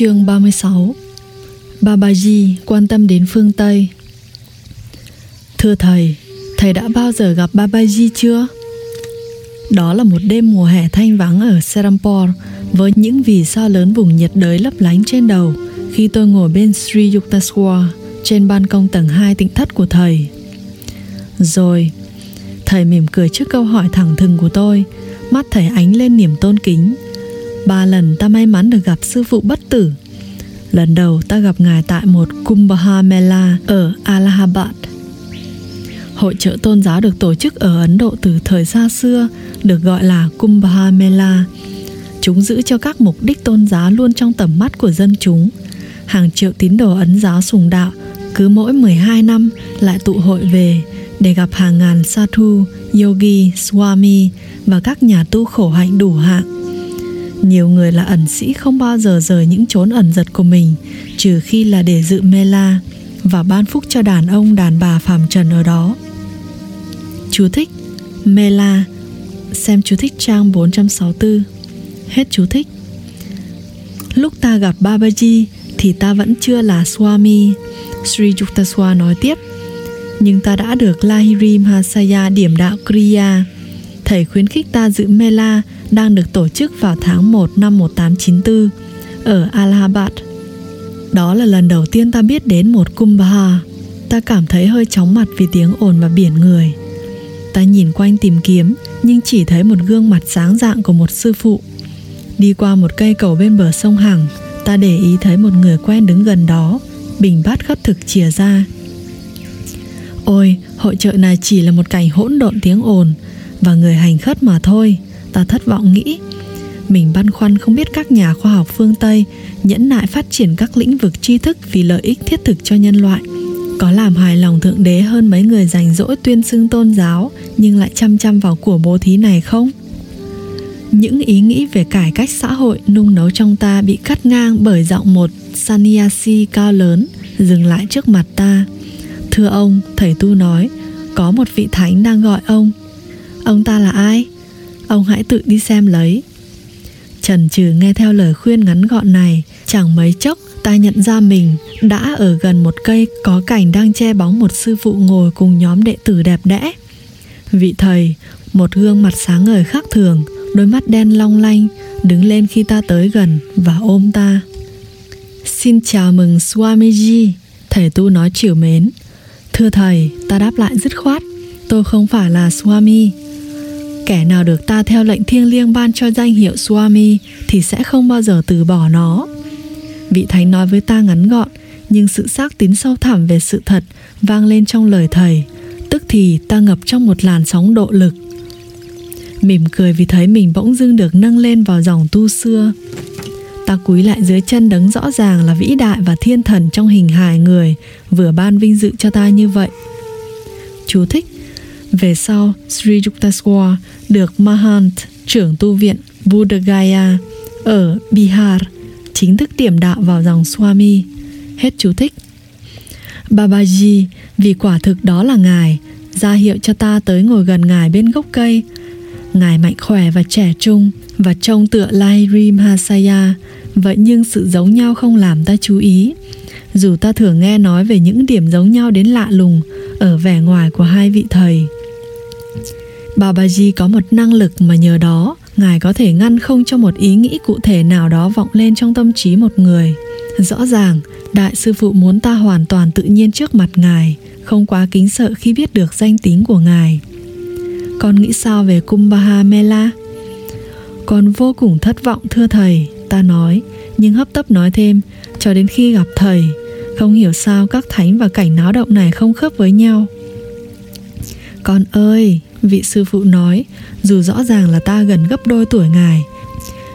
Chương 36 Babaji quan tâm đến phương Tây Thưa thầy, thầy đã bao giờ gặp Babaji chưa? Đó là một đêm mùa hè thanh vắng ở Serampore với những vì sao lớn vùng nhiệt đới lấp lánh trên đầu khi tôi ngồi bên Sri Yukteswar trên ban công tầng 2 tịnh thất của thầy. Rồi, thầy mỉm cười trước câu hỏi thẳng thừng của tôi, mắt thầy ánh lên niềm tôn kính. Ba lần ta may mắn được gặp sư phụ bất tử. Lần đầu ta gặp ngài tại một Kumbha Mela ở Allahabad. Hội trợ tôn giáo được tổ chức ở Ấn Độ từ thời xa xưa, được gọi là Kumbha Mela. Chúng giữ cho các mục đích tôn giáo luôn trong tầm mắt của dân chúng. Hàng triệu tín đồ Ấn giáo sùng đạo cứ mỗi 12 năm lại tụ hội về để gặp hàng ngàn sadhu, yogi, swami và các nhà tu khổ hạnh đủ hạng. Nhiều người là ẩn sĩ không bao giờ rời những chốn ẩn giật của mình, trừ khi là để dự mela và ban phúc cho đàn ông, đàn bà phàm trần ở đó. Chú thích Mela Xem chú thích trang 464 Hết chú thích. Lúc ta gặp Babaji thì ta vẫn chưa là Swami, Sri Yuktaswa nói tiếp. Nhưng ta đã được Lahiri Mahasaya điểm đạo Kriya. Thầy khuyến khích ta giữ Mela đang được tổ chức vào tháng 1 năm 1894 ở Allahabad. Đó là lần đầu tiên ta biết đến một kumbha. Ta cảm thấy hơi chóng mặt vì tiếng ồn và biển người. Ta nhìn quanh tìm kiếm nhưng chỉ thấy một gương mặt sáng dạng của một sư phụ. Đi qua một cây cầu bên bờ sông Hằng, ta để ý thấy một người quen đứng gần đó, bình bát khất thực chìa ra. Ôi, hội trợ này chỉ là một cảnh hỗn độn tiếng ồn và người hành khất mà thôi ta thất vọng nghĩ. Mình băn khoăn không biết các nhà khoa học phương tây nhẫn nại phát triển các lĩnh vực tri thức vì lợi ích thiết thực cho nhân loại. Có làm hài lòng thượng đế hơn mấy người rảnh rỗi tuyên xưng tôn giáo, nhưng lại chăm chăm vào của bố thí này không? Những ý nghĩ về cải cách xã hội nung nấu trong ta bị cắt ngang bởi giọng một sannyasi cao lớn dừng lại trước mặt ta. Thưa ông, thầy tu nói, có một vị thánh đang gọi ông. Ông ta là ai? Ông hãy tự đi xem lấy. Trần trừ nghe theo lời khuyên ngắn gọn này, chẳng mấy chốc, ta nhận ra mình đã ở gần một cây có cảnh đang che bóng một sư phụ ngồi cùng nhóm đệ tử đẹp đẽ. Vị thầy, một gương mặt sáng ngời khác thường, đôi mắt đen long lanh, đứng lên khi ta tới gần và ôm ta. Xin chào mừng swamiji, thầy tu nói chiều mến. Thưa thầy, ta đáp lại dứt khoát, tôi không phải là swami kẻ nào được ta theo lệnh thiêng liêng ban cho danh hiệu Swami thì sẽ không bao giờ từ bỏ nó. Vị thánh nói với ta ngắn gọn, nhưng sự xác tín sâu thẳm về sự thật vang lên trong lời thầy, tức thì ta ngập trong một làn sóng độ lực. Mỉm cười vì thấy mình bỗng dưng được nâng lên vào dòng tu xưa. Ta cúi lại dưới chân đấng rõ ràng là vĩ đại và thiên thần trong hình hài người vừa ban vinh dự cho ta như vậy. Chú thích về sau, Sri Yukteswar được Mahant, trưởng tu viện Buddha ở Bihar, chính thức điểm đạo vào dòng Swami. Hết chú thích. Babaji, vì quả thực đó là Ngài, ra hiệu cho ta tới ngồi gần Ngài bên gốc cây. Ngài mạnh khỏe và trẻ trung và trông tựa lai Mahasaya, vậy nhưng sự giống nhau không làm ta chú ý. Dù ta thường nghe nói về những điểm giống nhau đến lạ lùng ở vẻ ngoài của hai vị thầy. Babaji có một năng lực mà nhờ đó Ngài có thể ngăn không cho một ý nghĩ cụ thể nào đó vọng lên trong tâm trí một người. Rõ ràng, Đại sư phụ muốn ta hoàn toàn tự nhiên trước mặt Ngài, không quá kính sợ khi biết được danh tính của Ngài. Con nghĩ sao về Kumbha Mela? Con vô cùng thất vọng thưa thầy, ta nói, nhưng hấp tấp nói thêm, cho đến khi gặp thầy, không hiểu sao các thánh và cảnh náo động này không khớp với nhau. Con ơi, vị sư phụ nói, dù rõ ràng là ta gần gấp đôi tuổi ngài,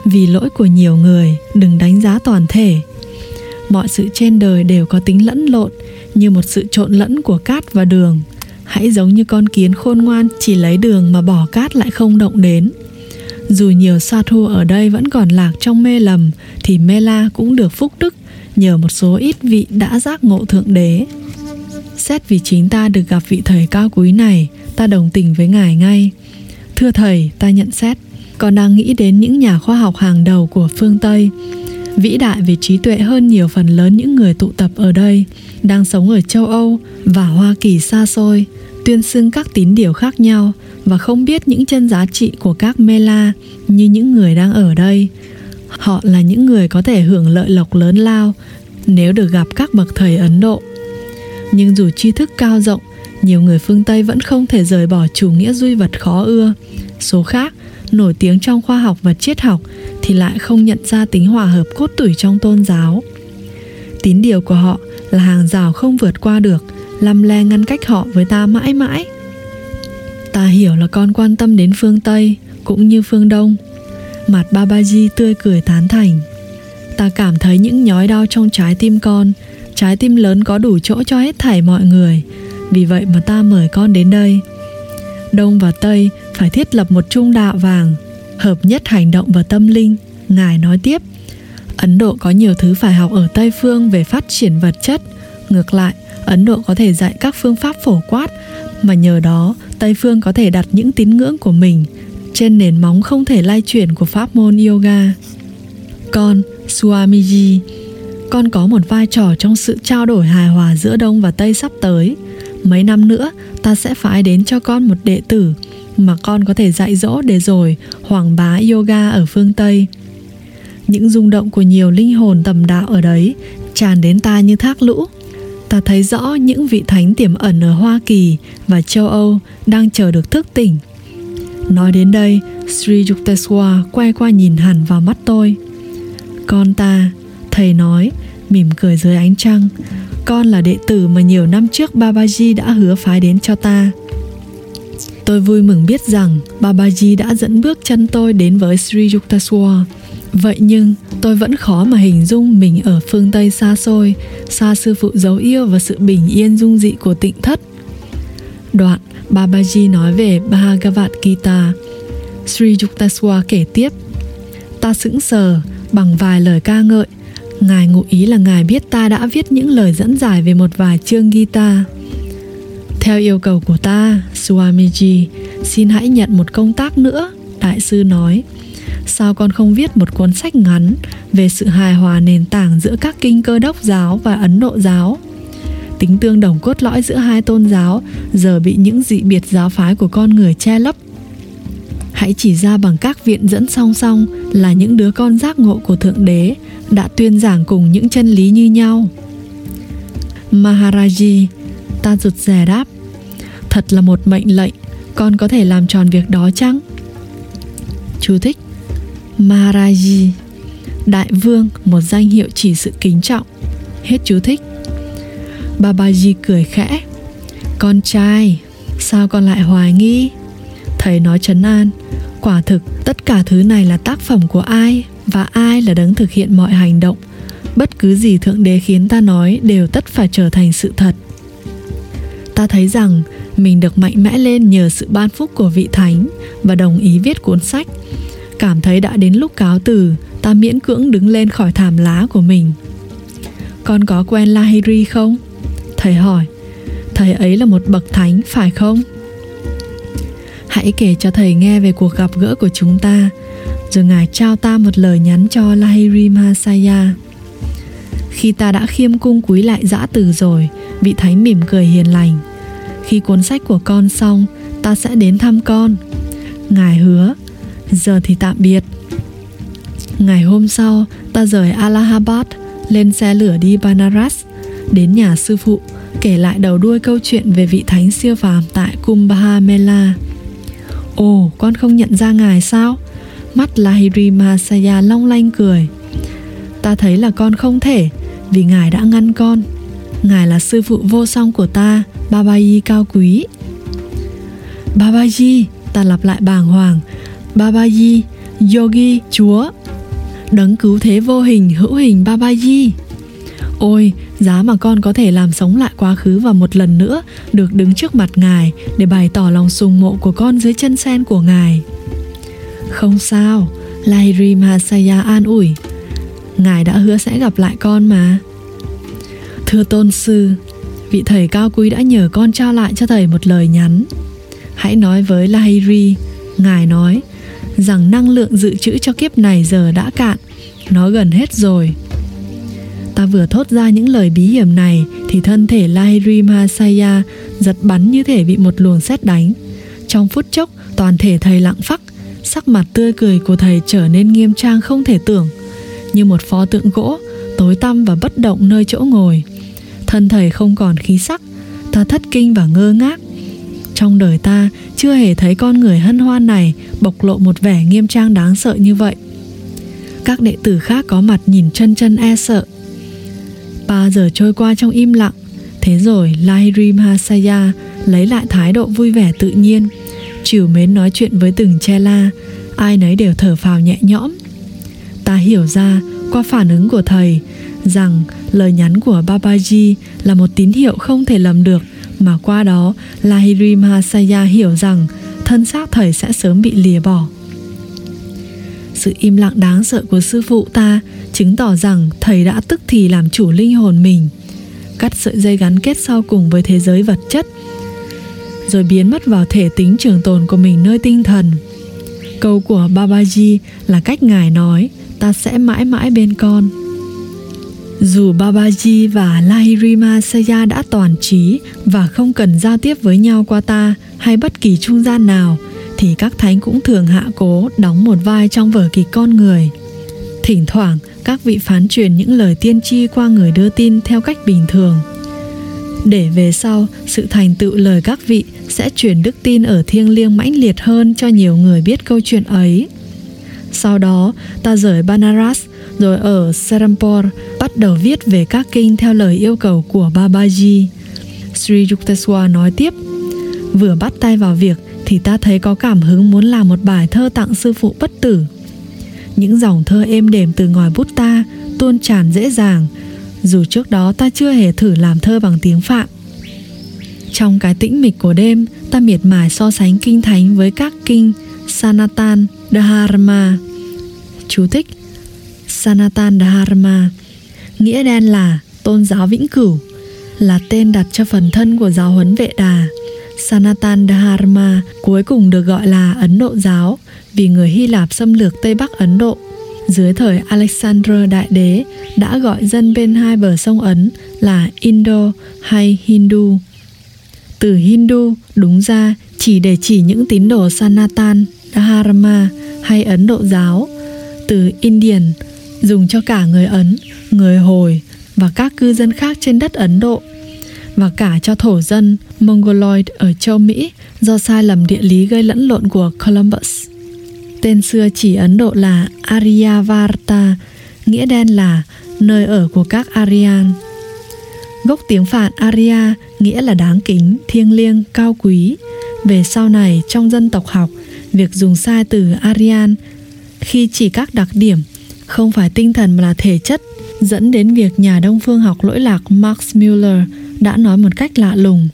vì lỗi của nhiều người, đừng đánh giá toàn thể. Mọi sự trên đời đều có tính lẫn lộn, như một sự trộn lẫn của cát và đường. Hãy giống như con kiến khôn ngoan chỉ lấy đường mà bỏ cát lại không động đến. Dù nhiều sa thu ở đây vẫn còn lạc trong mê lầm, thì Mela cũng được phúc đức nhờ một số ít vị đã giác ngộ thượng đế. Xét vì chính ta được gặp vị thầy cao quý này, ta đồng tình với ngài ngay. Thưa thầy, ta nhận xét, còn đang nghĩ đến những nhà khoa học hàng đầu của phương Tây. vĩ đại về trí tuệ hơn nhiều phần lớn những người tụ tập ở đây, đang sống ở châu Âu và Hoa Kỳ xa xôi, tuyên xưng các tín điều khác nhau và không biết những chân giá trị của các mê la như những người đang ở đây. Họ là những người có thể hưởng lợi lộc lớn lao nếu được gặp các bậc thầy Ấn Độ. Nhưng dù tri thức cao rộng, nhiều người phương Tây vẫn không thể rời bỏ chủ nghĩa duy vật khó ưa. Số khác, nổi tiếng trong khoa học và triết học thì lại không nhận ra tính hòa hợp cốt tủy trong tôn giáo. Tín điều của họ là hàng rào không vượt qua được, lăm le ngăn cách họ với ta mãi mãi. Ta hiểu là con quan tâm đến phương Tây cũng như phương Đông. Mặt Babaji tươi cười tán thành. Ta cảm thấy những nhói đau trong trái tim con, trái tim lớn có đủ chỗ cho hết thảy mọi người. Vì vậy mà ta mời con đến đây. Đông và Tây phải thiết lập một trung đạo vàng, hợp nhất hành động và tâm linh. Ngài nói tiếp, Ấn Độ có nhiều thứ phải học ở Tây phương về phát triển vật chất. Ngược lại, Ấn Độ có thể dạy các phương pháp phổ quát mà nhờ đó Tây phương có thể đặt những tín ngưỡng của mình trên nền móng không thể lay chuyển của pháp môn yoga. Con, Swamiji, con có một vai trò trong sự trao đổi hài hòa giữa Đông và Tây sắp tới. Mấy năm nữa, ta sẽ phải đến cho con một đệ tử mà con có thể dạy dỗ để rồi hoàng bá yoga ở phương Tây. Những rung động của nhiều linh hồn tầm đạo ở đấy tràn đến ta như thác lũ. Ta thấy rõ những vị thánh tiềm ẩn ở Hoa Kỳ và châu Âu đang chờ được thức tỉnh. Nói đến đây, Sri Yukteswar quay qua nhìn hẳn vào mắt tôi. Con ta, thầy nói, mỉm cười dưới ánh trăng. Con là đệ tử mà nhiều năm trước Babaji đã hứa phái đến cho ta. Tôi vui mừng biết rằng Babaji đã dẫn bước chân tôi đến với Sri Yukteswar. Vậy nhưng tôi vẫn khó mà hình dung mình ở phương Tây xa xôi, xa sư phụ dấu yêu và sự bình yên dung dị của tịnh thất. Đoạn Babaji nói về Bhagavad Gita. Sri Yukteswar kể tiếp Ta sững sờ bằng vài lời ca ngợi Ngài ngụ ý là Ngài biết ta đã viết những lời dẫn giải về một vài chương Gita theo yêu cầu của ta, Swamiji, xin hãy nhận một công tác nữa, đại sư nói. Sao con không viết một cuốn sách ngắn về sự hài hòa nền tảng giữa các kinh cơ đốc giáo và Ấn Độ giáo? Tính tương đồng cốt lõi giữa hai tôn giáo giờ bị những dị biệt giáo phái của con người che lấp. Hãy chỉ ra bằng các viện dẫn song song là những đứa con giác ngộ của Thượng Đế đã tuyên giảng cùng những chân lý như nhau. Maharaji, ta rụt rè đáp Thật là một mệnh lệnh Con có thể làm tròn việc đó chăng? Chú thích Maharaji Đại vương một danh hiệu chỉ sự kính trọng. Hết chú thích. Babaji cười khẽ Con trai Sao con lại hoài nghi? Thầy nói trấn an. Quả thực, tất cả thứ này là tác phẩm của ai Và ai là đấng thực hiện mọi hành động. Bất cứ gì Thượng Đế khiến ta nói Đều tất phải trở thành sự thật. Ta thấy rằng, mình được mạnh mẽ lên nhờ sự ban phúc của vị thánh và đồng ý viết cuốn sách. Cảm thấy đã đến lúc cáo từ, ta miễn cưỡng đứng lên khỏi thảm lá của mình. Con có quen lahiri không? Thầy hỏi. Thầy ấy là một bậc thánh, phải không? Hãy kể cho thầy nghe về cuộc gặp gỡ của chúng ta. Rồi ngài trao ta một lời nhắn cho lahiri masaya khi ta đã khiêm cung cúi lại dã từ rồi, vị thánh mỉm cười hiền lành. Khi cuốn sách của con xong, ta sẽ đến thăm con. Ngài hứa, giờ thì tạm biệt. Ngày hôm sau, ta rời allahabad, lên xe lửa đi banaras, đến nhà sư phụ, kể lại đầu đuôi câu chuyện về vị thánh siêu phàm tại kumbha mela ồ con không nhận ra ngài sao? Mắt lahiri masaya long lanh cười. Ta thấy là con không thể vì ngài đã ngăn con. Ngài là sư phụ vô song của ta Babaji cao quý. Babaji Ta lặp lại bàng hoàng. Babaji Yogi Chúa. Đấng cứu thế vô hình hữu hình Babaji. Ôi, giá mà con có thể làm sống lại quá khứ và một lần nữa được đứng trước mặt Ngài để bày tỏ lòng sùng mộ của con dưới chân sen của Ngài. Không sao, Lahiri Masaya an ủi. Ngài đã hứa sẽ gặp lại con mà. Thưa tôn sư, vị thầy cao quý đã nhờ con trao lại cho thầy một lời nhắn. Hãy nói với Lahiri, Ngài nói, rằng năng lượng dự trữ cho kiếp này giờ đã cạn Nó gần hết rồi Ta vừa thốt ra những lời bí hiểm này, Thì thân thể Lahiri Mahasaya Giật bắn như thể bị một luồng sét đánh. Trong phút chốc, Toàn thể thầy lặng phắc, Sắc mặt tươi cười của thầy trở nên nghiêm trang không thể tưởng. Như một pho tượng gỗ, Tối tăm và bất động nơi chỗ ngồi. Thân thầy không còn khí sắc, Ta thất kinh và ngơ ngác. Trong đời ta, chưa hề thấy con người hân hoan này Bộc lộ một vẻ nghiêm trang đáng sợ như vậy. Các đệ tử khác có mặt nhìn chân chân e sợ. Ba giờ trôi qua trong im lặng. Thế rồi Lahiri Mahasaya lấy lại thái độ vui vẻ tự nhiên. Chiều mến nói chuyện với từng che la, Ai nấy đều thở phào nhẹ nhõm. Ta hiểu ra, qua phản ứng của thầy, rằng lời nhắn của Babaji là một tín hiệu không thể lầm được, mà qua đó Lahiri Mahasaya hiểu rằng thân xác thầy sẽ sớm bị lìa bỏ. Sự im lặng đáng sợ của sư phụ ta chứng tỏ rằng thầy đã tức thì làm chủ linh hồn mình, cắt sợi dây gắn kết sau cùng với thế giới vật chất, rồi biến mất vào thể tính trường tồn của mình nơi tinh thần. Câu của Babaji là cách ngài nói, ta sẽ mãi mãi bên con. Dù Babaji và Lahirima Saya đã toàn trí và không cần giao tiếp với nhau qua ta hay bất kỳ trung gian nào, thì các thánh cũng thường hạ cố đóng một vai trong vở kịch con người. Thỉnh thoảng, các vị phán truyền những lời tiên tri qua người đưa tin theo cách bình thường. Để về sau, sự thành tựu lời các vị sẽ truyền đức tin ở thiêng liêng mãnh liệt hơn cho nhiều người biết câu chuyện ấy. Sau đó, ta rời Banaras rồi ở Serampore bắt đầu viết về các kinh theo lời yêu cầu của Babaji. Sri Yukteswar nói tiếp, vừa bắt tay vào việc thì ta thấy có cảm hứng muốn làm một bài thơ tặng sư phụ bất tử. Những dòng thơ êm đềm từ ngòi bút ta tuôn tràn dễ dàng, dù trước đó ta chưa hề thử làm thơ bằng tiếng Phạm. Trong cái tĩnh mịch của đêm, ta miệt mài so sánh kinh thánh với các kinh Sanatan, Dharma. Chú thích Sanatan Dharma Nghĩa đen là tôn giáo vĩnh cửu Là tên đặt cho phần thân của giáo huấn vệ đà Sanatan Dharma cuối cùng được gọi là Ấn Độ giáo vì người Hy Lạp xâm lược Tây Bắc Ấn Độ. Dưới thời Alexander Đại Đế đã gọi dân bên hai bờ sông Ấn là Indo hay Hindu. Từ Hindu đúng ra chỉ để chỉ những tín đồ Sanatan, Dharma hay Ấn Độ giáo. Từ Indian dùng cho cả người Ấn, người Hồi và các cư dân khác trên đất Ấn Độ và cả cho thổ dân Mongoloid ở châu Mỹ do sai lầm địa lý gây lẫn lộn của Columbus. Tên xưa chỉ Ấn Độ là Aryavarta, nghĩa đen là nơi ở của các Aryan. Gốc tiếng Phạn Arya nghĩa là đáng kính, thiêng liêng, cao quý. Về sau này trong dân tộc học, việc dùng sai từ Aryan khi chỉ các đặc điểm không phải tinh thần mà là thể chất dẫn đến việc nhà đông phương học lỗi lạc Max Müller đã nói một cách lạ lùng.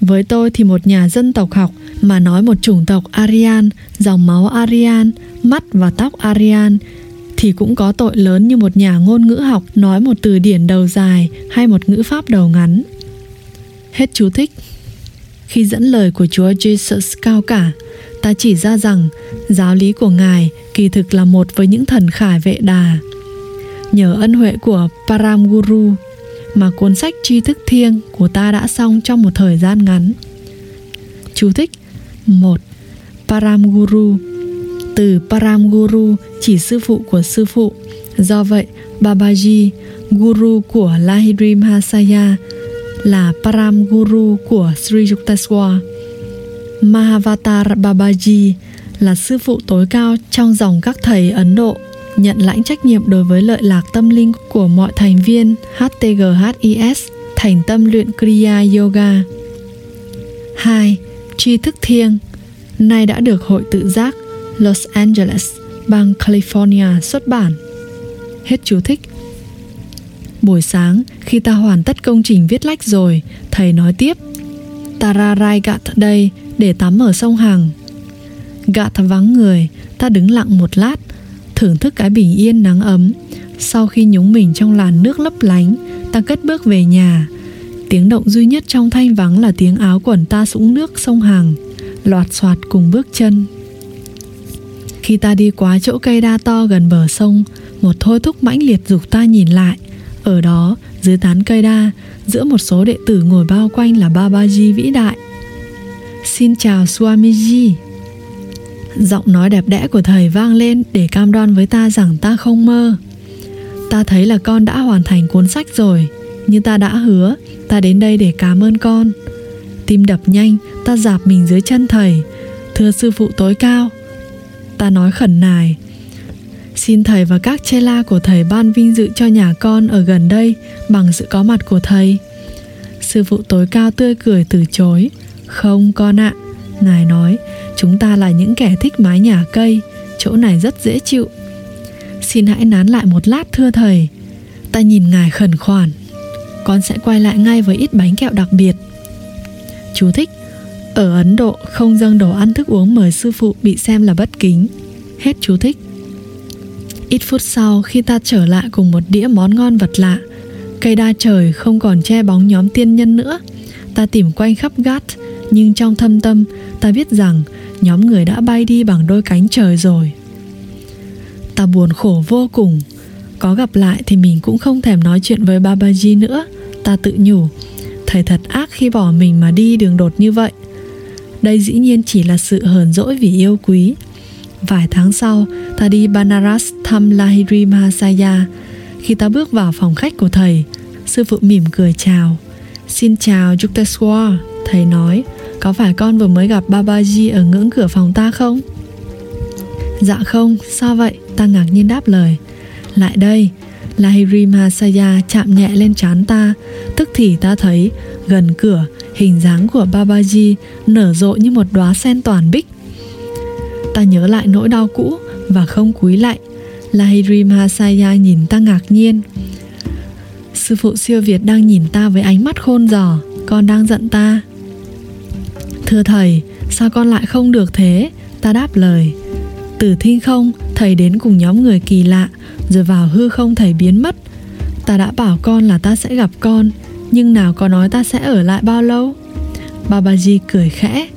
Với tôi thì một nhà dân tộc học mà nói một chủng tộc Aryan, dòng máu Aryan, mắt và tóc Aryan thì cũng có tội lớn như một nhà ngôn ngữ học nói một từ điển đầu dài hay một ngữ pháp đầu ngắn. Hết chú thích. Khi dẫn lời của Chúa Jesus cao cả, ta chỉ ra rằng giáo lý của Ngài kỳ thực là một với những thần khải vệ đà. Nhờ ân huệ của Param Guru mà cuốn sách tri thức thiêng của ta đã xong trong một thời gian ngắn. Chú thích 1. Param Guru Từ Param Guru chỉ sư phụ của sư phụ. Do vậy, Babaji, Guru của Lahiri Mahasaya, là Param Guru của Sri Yukteswar. Mahavatar Babaji là sư phụ tối cao trong dòng các thầy Ấn Độ, nhận lãnh trách nhiệm đối với lợi lạc tâm linh của mọi thành viên HTGHIS thành tâm luyện Kriya Yoga. 2. Tri thức thiêng nay đã được Hội tự giác Los Angeles, bang California xuất bản. Hết chú thích. Buổi sáng, khi ta hoàn tất công trình viết lách rồi, thầy nói tiếp. Ta ra rai gạt đây để tắm ở sông Hằng. Gạt vắng người, ta đứng lặng một lát, thưởng thức cái bình yên nắng ấm. Sau khi nhúng mình trong làn nước lấp lánh, ta cất bước về nhà. Tiếng động duy nhất trong thanh vắng là tiếng áo quần ta sũng nước sông Hằng, loạt soạt cùng bước chân. Khi ta đi qua chỗ cây đa to gần bờ sông, Một thôi thúc mãnh liệt dục ta nhìn lại Ở đó dưới tán cây đa Giữa một số đệ tử ngồi bao quanh là Babaji vĩ đại Xin chào Swamiji Giọng nói đẹp đẽ của thầy vang lên Để cam đoan với ta rằng ta không mơ Ta thấy là con đã hoàn thành cuốn sách rồi Như ta đã hứa Ta đến đây để cảm ơn con Tim đập nhanh Ta dạp mình dưới chân thầy Thưa sư phụ tối cao Ta nói khẩn nài Xin thầy và các chê la của thầy ban vinh dự cho nhà con ở gần đây bằng sự có mặt của thầy. Sư phụ tối cao tươi cười từ chối. Không con ạ, Ngài nói, chúng ta là những kẻ thích mái nhà cây, chỗ này rất dễ chịu. Xin hãy nán lại một lát thưa thầy. Ta nhìn Ngài khẩn khoản. Con sẽ quay lại ngay với ít bánh kẹo đặc biệt. Chú thích Ở Ấn Độ không dâng đồ ăn thức uống mời sư phụ bị xem là bất kính. Hết chú thích. Ít phút sau khi ta trở lại cùng một đĩa món ngon vật lạ Cây đa trời không còn che bóng nhóm tiên nhân nữa Ta tìm quanh khắp gát Nhưng trong thâm tâm ta biết rằng Nhóm người đã bay đi bằng đôi cánh trời rồi. Ta buồn khổ vô cùng. Có gặp lại thì mình cũng không thèm nói chuyện với Babaji nữa. Ta tự nhủ Thầy thật ác khi bỏ mình mà đi đường đột như vậy. Đây dĩ nhiên chỉ là sự hờn dỗi vì yêu quý. Vài tháng sau, ta đi Banaras thăm Lahiri Mahasaya. Khi ta bước vào phòng khách của thầy, sư phụ mỉm cười chào. Xin chào Yukteswar, thầy nói, có phải con vừa mới gặp Babaji ở ngưỡng cửa phòng ta không? Dạ không, sao vậy? Ta ngạc nhiên đáp lời. Lại đây, Lahiri Mahasaya chạm nhẹ lên trán ta, tức thì ta thấy gần cửa hình dáng của Babaji nở rộ như một đóa sen toàn bích Ta nhớ lại nỗi đau cũ và không cúi lại. Lahiri Mahasaya nhìn ta ngạc nhiên. Sư phụ siêu Việt đang nhìn ta với ánh mắt khôn giò, con đang giận ta. Thưa thầy, sao con lại không được thế? Ta đáp lời. Từ thiên không, thầy đến cùng nhóm người kỳ lạ, rồi vào hư không thầy biến mất. Ta đã bảo con là ta sẽ gặp con, nhưng nào có nói ta sẽ ở lại bao lâu? Babaji cười khẽ.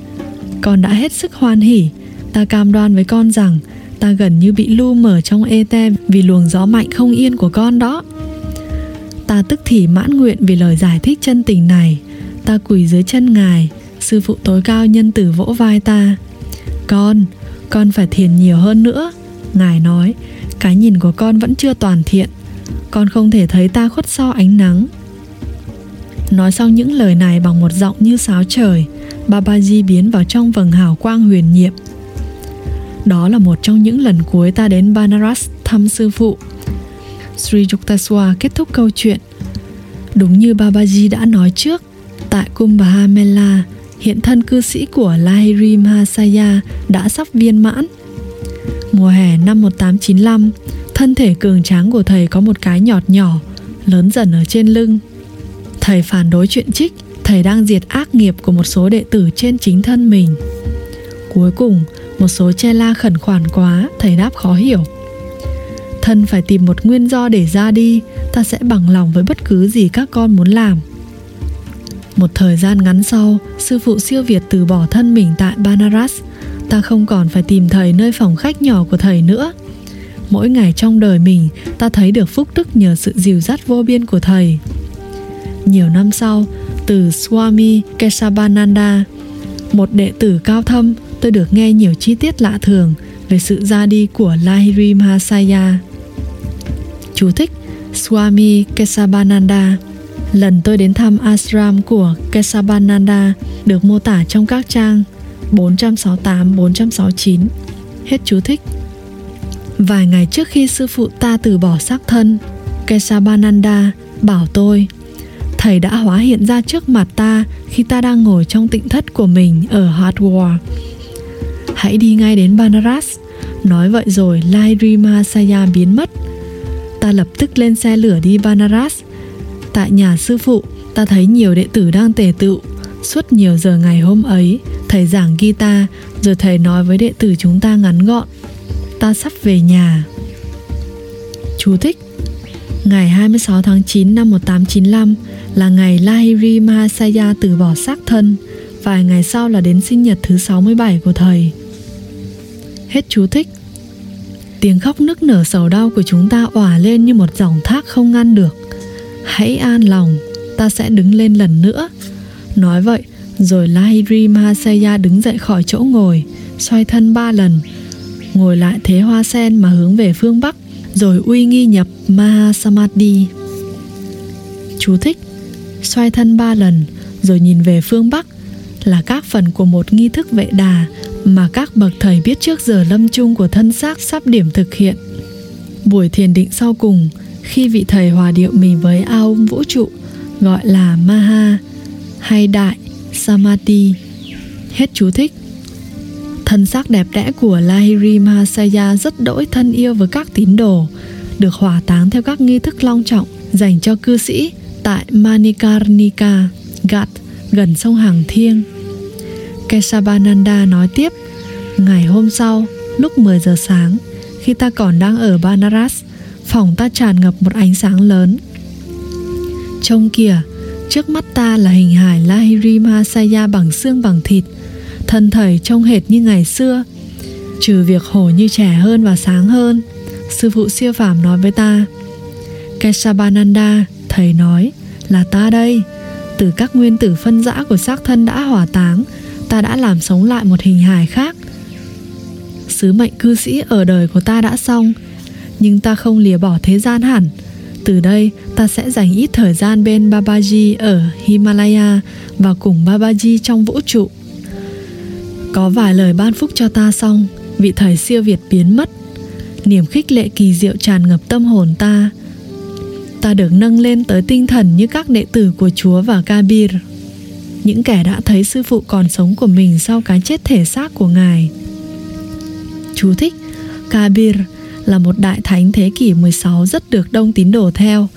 Con đã hết sức hoan hỉ, Ta cam đoan với con rằng ta gần như bị lu mở trong ê te vì luồng gió mạnh không yên của con đó. Ta tức thì mãn nguyện vì lời giải thích chân tình này. Ta quỳ dưới chân ngài, sư phụ tối cao nhân tử vỗ vai ta. Con, con phải thiền nhiều hơn nữa. Ngài nói, cái nhìn của con vẫn chưa toàn thiện. Con không thể thấy ta khuất sau ánh nắng. Nói xong những lời này bằng một giọng như sáo trời, Babaji biến vào trong vầng hào quang huyền nhiệm đó là một trong những lần cuối ta đến Banaras thăm sư phụ. Sri Yuktaswa kết thúc câu chuyện. Đúng như Babaji đã nói trước, tại kumbhamela hiện thân cư sĩ của Lahiri Mahasaya đã sắp viên mãn. Mùa hè năm 1895, thân thể cường tráng của thầy có một cái nhọt nhỏ, lớn dần ở trên lưng. Thầy phản đối chuyện trích, thầy đang diệt ác nghiệp của một số đệ tử trên chính thân mình. Cuối cùng, một số che la khẩn khoản quá Thầy đáp khó hiểu Thân phải tìm một nguyên do để ra đi Ta sẽ bằng lòng với bất cứ gì các con muốn làm một thời gian ngắn sau, Sư phụ siêu Việt từ bỏ thân mình tại Banaras. Ta không còn phải tìm thầy nơi phòng khách nhỏ của thầy nữa. Mỗi ngày trong đời mình, Ta thấy được phúc đức nhờ sự dìu dắt vô biên của thầy. Nhiều năm sau, Từ Swami Kesabananda Một đệ tử cao thâm, tôi được nghe nhiều chi tiết lạ thường về sự ra đi của Lahiri Mahasaya. Chú thích, Swami Kesabananda Lần tôi đến thăm ashram của Kesabananda được mô tả trong các trang 468-469. Hết chú thích. Vài ngày trước khi sư phụ ta từ bỏ xác thân, Kesabananda bảo tôi Thầy đã hóa hiện ra trước mặt ta khi ta đang ngồi trong tịnh thất của mình ở Hardwar hãy đi ngay đến Banaras. Nói vậy rồi Lairi Saya biến mất. Ta lập tức lên xe lửa đi Banaras. Tại nhà sư phụ, ta thấy nhiều đệ tử đang tề tựu. Suốt nhiều giờ ngày hôm ấy, thầy giảng guitar, rồi thầy nói với đệ tử chúng ta ngắn gọn. Ta sắp về nhà. Chú thích Ngày 26 tháng 9 năm 1895 là ngày Lahiri Mahasaya từ bỏ xác thân, vài ngày sau là đến sinh nhật thứ 67 của thầy. Hết chú thích Tiếng khóc nức nở sầu đau của chúng ta òa lên như một dòng thác không ngăn được Hãy an lòng, ta sẽ đứng lên lần nữa. Nói vậy, rồi Lahiri Mahasaya đứng dậy khỏi chỗ ngồi Xoay thân ba lần Ngồi lại thế hoa sen mà hướng về phương Bắc Rồi uy nghi nhập Mahasamadhi. Chú thích Xoay thân ba lần Rồi nhìn về phương Bắc Là các phần của một nghi thức vệ đà Mà các bậc thầy biết trước giờ lâm chung của thân xác sắp điểm thực hiện. Buổi thiền định sau cùng khi vị thầy hòa điệu mình với ao vũ trụ Gọi là Maha hay Đại Samadhi Hết chú thích Thân xác đẹp đẽ của Lahiri Mahasaya rất đỗi thân yêu với các tín đồ, được hỏa táng theo các nghi thức long trọng dành cho cư sĩ tại Manikarnika, Ghat, gần sông Hàng Thiêng. Kesabananda nói tiếp, ngày hôm sau, lúc 10 giờ sáng, khi ta còn đang ở Banaras, phòng ta tràn ngập một ánh sáng lớn. Trông kìa, trước mắt ta là hình hài Lahiri Mahasaya bằng xương bằng thịt, thân thầy trông hệt như ngày xưa. Trừ việc hổ như trẻ hơn và sáng hơn sư phụ siêu phàm nói với ta. Kesabananda thầy nói là ta đây. Từ các nguyên tử phân rã của xác thân đã hỏa táng ta đã làm sống lại một hình hài khác. Sứ mệnh cư sĩ ở đời của ta đã xong nhưng ta không lìa bỏ thế gian hẳn. Từ đây, ta sẽ dành ít thời gian bên Babaji ở Himalaya và cùng Babaji trong vũ trụ. Có vài lời ban phúc cho ta xong, Vị thầy siêu việt biến mất. Niềm khích lệ kỳ diệu tràn ngập tâm hồn ta. Ta được nâng lên tới tinh thần như các đệ tử của Chúa và Kabir. Những kẻ đã thấy sư phụ còn sống của mình sau cái chết thể xác của Ngài. Chú thích, Kabir là một đại thánh thế kỷ 16 rất được đông tín đồ theo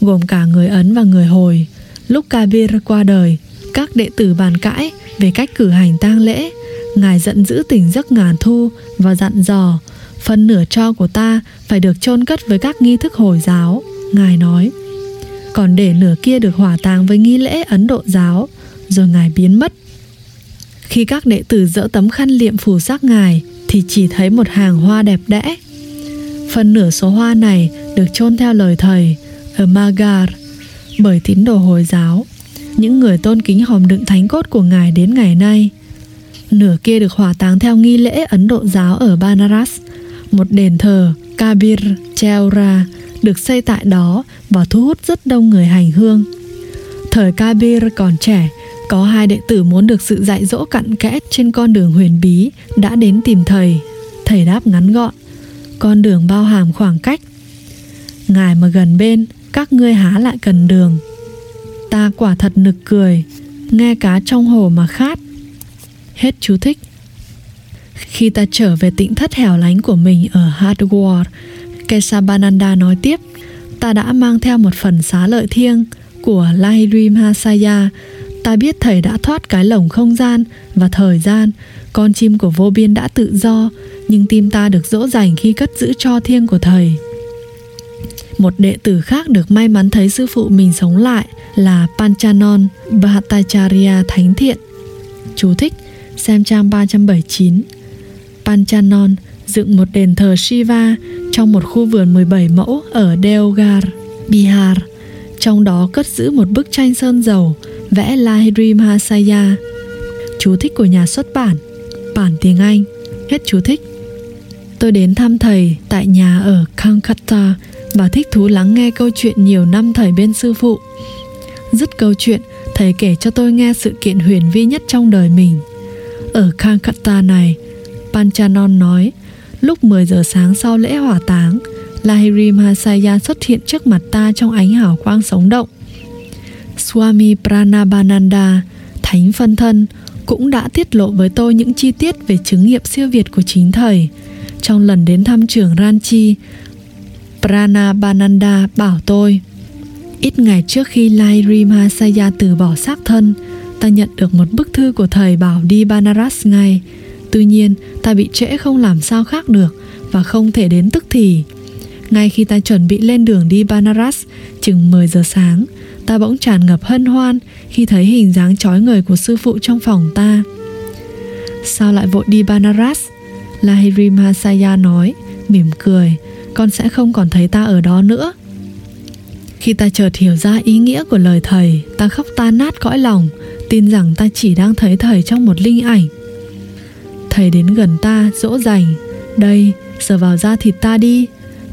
Gồm cả người Ấn và người Hồi Lúc Kabir qua đời Các đệ tử bàn cãi về cách cử hành tang lễ Ngài giận dữ tỉnh giấc ngàn thu và dặn dò phần nửa cho của ta phải được chôn cất với các nghi thức Hồi giáo. Ngài nói, còn để nửa kia được hỏa táng với nghi lễ Ấn Độ giáo, rồi Ngài biến mất. Khi các đệ tử dỡ tấm khăn liệm phủ xác Ngài thì chỉ thấy một hàng hoa đẹp đẽ. Phần nửa số hoa này được chôn theo lời thầy ở Magar bởi tín đồ Hồi giáo, những người tôn kính hòm đựng thánh cốt của Ngài đến ngày nay – nửa kia được hỏa táng theo nghi lễ Ấn Độ giáo ở Banaras, một đền thờ Kabir Cheura được xây tại đó và thu hút rất đông người hành hương. Thời Kabir còn trẻ, có hai đệ tử muốn được sự dạy dỗ cặn kẽ trên con đường huyền bí đã đến tìm thầy. Thầy đáp ngắn gọn, con đường bao hàm khoảng cách. Ngài mà gần bên, các ngươi há lại cần đường. Ta quả thật nực cười, nghe cá trong hồ mà khát Hết chú thích. Khi ta trở về tĩnh thất hẻo lánh của mình ở Hardwar, Kesabananda nói tiếp, ta đã mang theo một phần xá lợi thiêng của Lahiri Mahasaya. Ta biết thầy đã thoát cái lồng không gian và thời gian, con chim của vô biên đã tự do, nhưng tim ta được dỗ dành khi cất giữ cho thiêng của thầy. Một đệ tử khác được may mắn thấy sư phụ mình sống lại là Panchanon Bhattacharya Thánh Thiện. Chú thích xem trang 379. Panchanon dựng một đền thờ Shiva trong một khu vườn 17 mẫu ở Deogar, Bihar. Trong đó cất giữ một bức tranh sơn dầu vẽ Lahiri Mahasaya. Chú thích của nhà xuất bản, bản tiếng Anh. Hết chú thích. Tôi đến thăm thầy tại nhà ở Calcutta và thích thú lắng nghe câu chuyện nhiều năm thầy bên sư phụ. Dứt câu chuyện, thầy kể cho tôi nghe sự kiện huyền vi nhất trong đời mình – ở Calcutta này, Panchanon nói, lúc 10 giờ sáng sau lễ hỏa táng, Lahiri Mahasaya xuất hiện trước mặt ta trong ánh hào quang sống động. Swami Pranabananda, thánh phân thân, cũng đã tiết lộ với tôi những chi tiết về chứng nghiệm siêu việt của chính thầy. Trong lần đến thăm trường Ranchi, Pranabananda bảo tôi, ít ngày trước khi Lahiri Mahasaya từ bỏ xác thân, ta nhận được một bức thư của thầy bảo đi Banaras ngay. Tuy nhiên, ta bị trễ không làm sao khác được và không thể đến tức thì. Ngay khi ta chuẩn bị lên đường đi Banaras, chừng 10 giờ sáng, ta bỗng tràn ngập hân hoan khi thấy hình dáng chói người của sư phụ trong phòng ta. Sao lại vội đi Banaras? Lahiri Mahasaya nói, Mỉm cười Con sẽ không còn thấy ta ở đó nữa. Khi ta chợt hiểu ra ý nghĩa của lời thầy Ta khóc tan nát cõi lòng Tin rằng ta chỉ đang thấy thầy trong một linh ảnh. Thầy đến gần ta dỗ dành Đây sờ vào da thịt ta đi.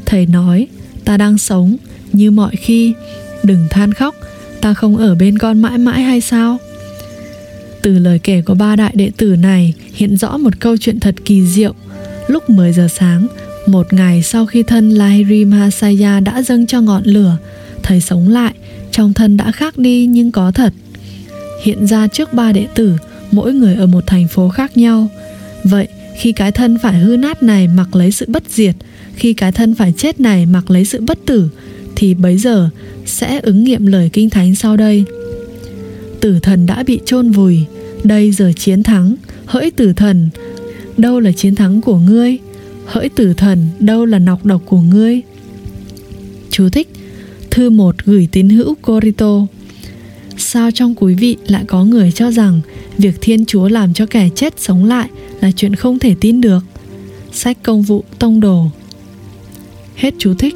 Thầy nói Ta đang sống như mọi khi Đừng than khóc Ta không ở bên con mãi mãi hay sao? Từ lời kể của ba đại đệ tử này, Hiện rõ một câu chuyện thật kỳ diệu. Lúc 10 giờ sáng, Một ngày sau khi thân Lahiri Mahasaya đã dâng cho ngọn lửa, Thầy sống lại, Trong thân đã khác đi nhưng có thật. Hiện ra trước ba đệ tử, Mỗi người ở một thành phố khác nhau. Vậy, khi cái thân phải hư nát này mặc lấy sự bất diệt, Khi cái thân phải chết này mặc lấy sự bất tử, Thì bấy giờ sẽ ứng nghiệm lời kinh thánh sau đây. Tử thần đã bị chôn vùi. Đây giờ chiến thắng, Hỡi tử thần. Đâu là chiến thắng của ngươi? Hỡi tử thần, Đâu là nọc độc của ngươi? Chú thích, Thư một gửi tín hữu Corito Sao trong quý vị lại có người cho rằng Việc Thiên Chúa làm cho kẻ chết sống lại Là chuyện không thể tin được? Sách công vụ tông đồ. Hết chú thích.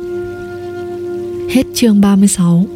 Hết chương 36